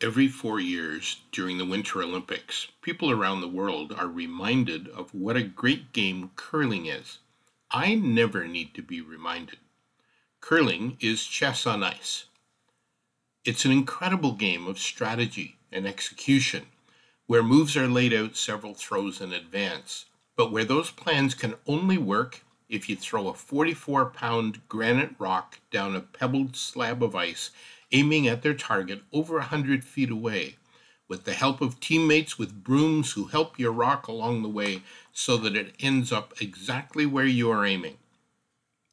Every four years during the Winter Olympics, people around the world are reminded of what a great game curling is. I never need to be reminded. Curling is chess on ice. It's an incredible game of strategy and execution, where moves are laid out several throws in advance, but where those plans can only work if you throw a 44 pound granite rock down a pebbled slab of ice aiming at their target over a hundred feet away, with the help of teammates with brooms who help your rock along the way so that it ends up exactly where you are aiming.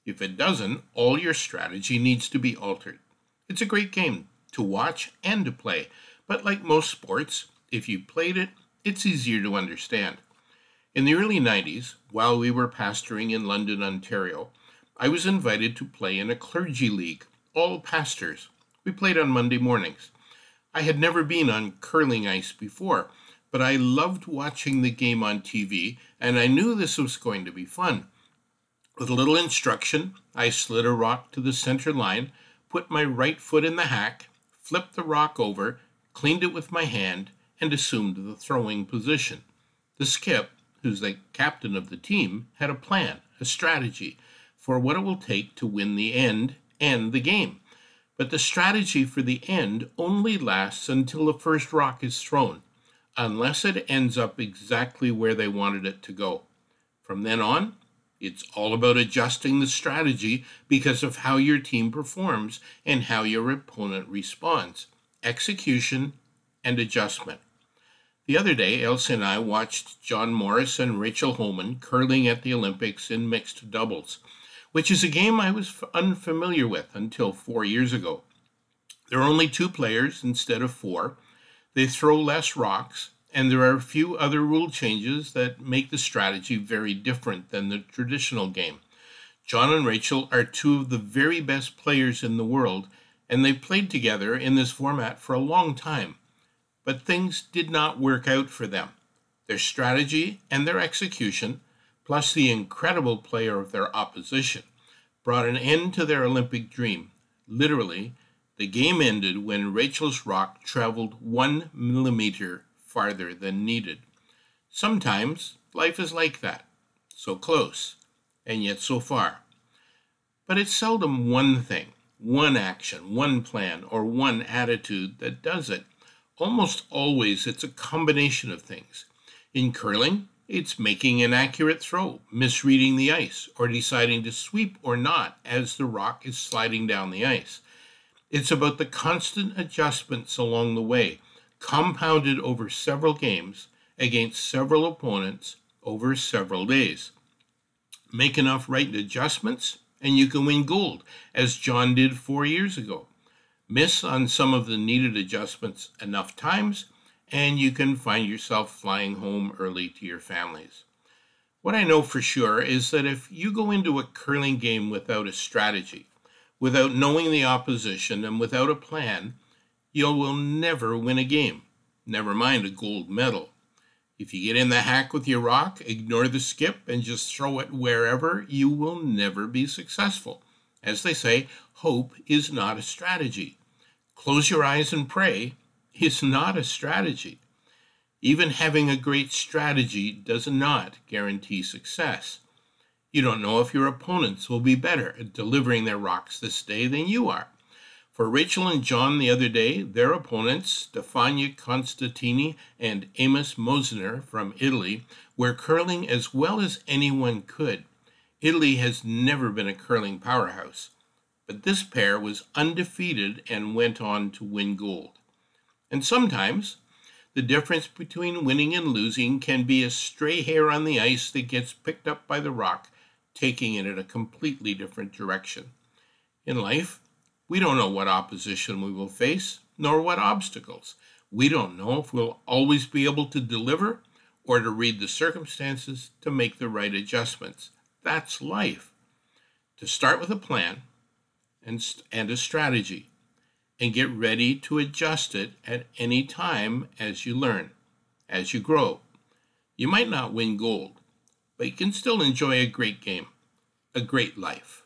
If it doesn't, all your strategy needs to be altered. It's a great game to watch and to play, but like most sports, if you played it, it's easier to understand. In the early 90s, while we were pastoring in London, Ontario, I was invited to play in a clergy league, all pastors, we played on Monday mornings. I had never been on curling ice before, but I loved watching the game on TV, and I knew this was going to be fun. With a little instruction, I slid a rock to the center line, put my right foot in the hack, flipped the rock over, cleaned it with my hand, and assumed the throwing position. The skip, who's the captain of the team, had a plan, a strategy for what it will take to win the end and the game. But the strategy for the end only lasts until the first rock is thrown, unless it ends up exactly where they wanted it to go. From then on, it's all about adjusting the strategy because of how your team performs and how your opponent responds. Execution and adjustment. The other day, Elsie and I watched John Morris and Rachel Homan curling at the Olympics in mixed doubles which is a game I was unfamiliar with until four years ago. There are only two players instead of four. They throw less rocks, and there are a few other rule changes that make the strategy very different than the traditional game. John and Rachel are two of the very best players in the world, and they've played together in this format for a long time. But things did not work out for them. Their strategy and their execution plus the incredible player of their opposition, brought an end to their Olympic dream. Literally, the game ended when Rachel's rock traveled one millimeter farther than needed. Sometimes life is like that so close, and yet so far. But it's seldom one thing, one action, one plan, or one attitude that does it. Almost always it's a combination of things. In curling, it's making an accurate throw, misreading the ice, or deciding to sweep or not as the rock is sliding down the ice. It's about the constant adjustments along the way, compounded over several games against several opponents over several days. Make enough right adjustments, and you can win gold, as John did four years ago. Miss on some of the needed adjustments enough times, and you can find yourself flying home early to your families. What I know for sure is that if you go into a curling game without a strategy, without knowing the opposition, and without a plan, you will never win a game, never mind a gold medal. If you get in the hack with your rock, ignore the skip, and just throw it wherever, you will never be successful. As they say, hope is not a strategy. Close your eyes and pray, is not a strategy. Even having a great strategy does not guarantee success. You don't know if your opponents will be better at delivering their rocks this day than you are. For Rachel and John the other day, their opponents, Stefania Constantini and Amos Mosaner from Italy, were curling as well as anyone could. Italy has never been a curling powerhouse, but this pair was undefeated and went on to win gold. And sometimes the difference between winning and losing can be a stray hair on the ice that gets picked up by the rock, taking it in a completely different direction. In life, we don't know what opposition we will face, nor what obstacles. We don't know if we'll always be able to deliver or to read the circumstances to make the right adjustments. That's life. To start with a plan and, and a strategy and get ready to adjust it at any time as you learn, as you grow. You might not win gold, but you can still enjoy a great game, a great life.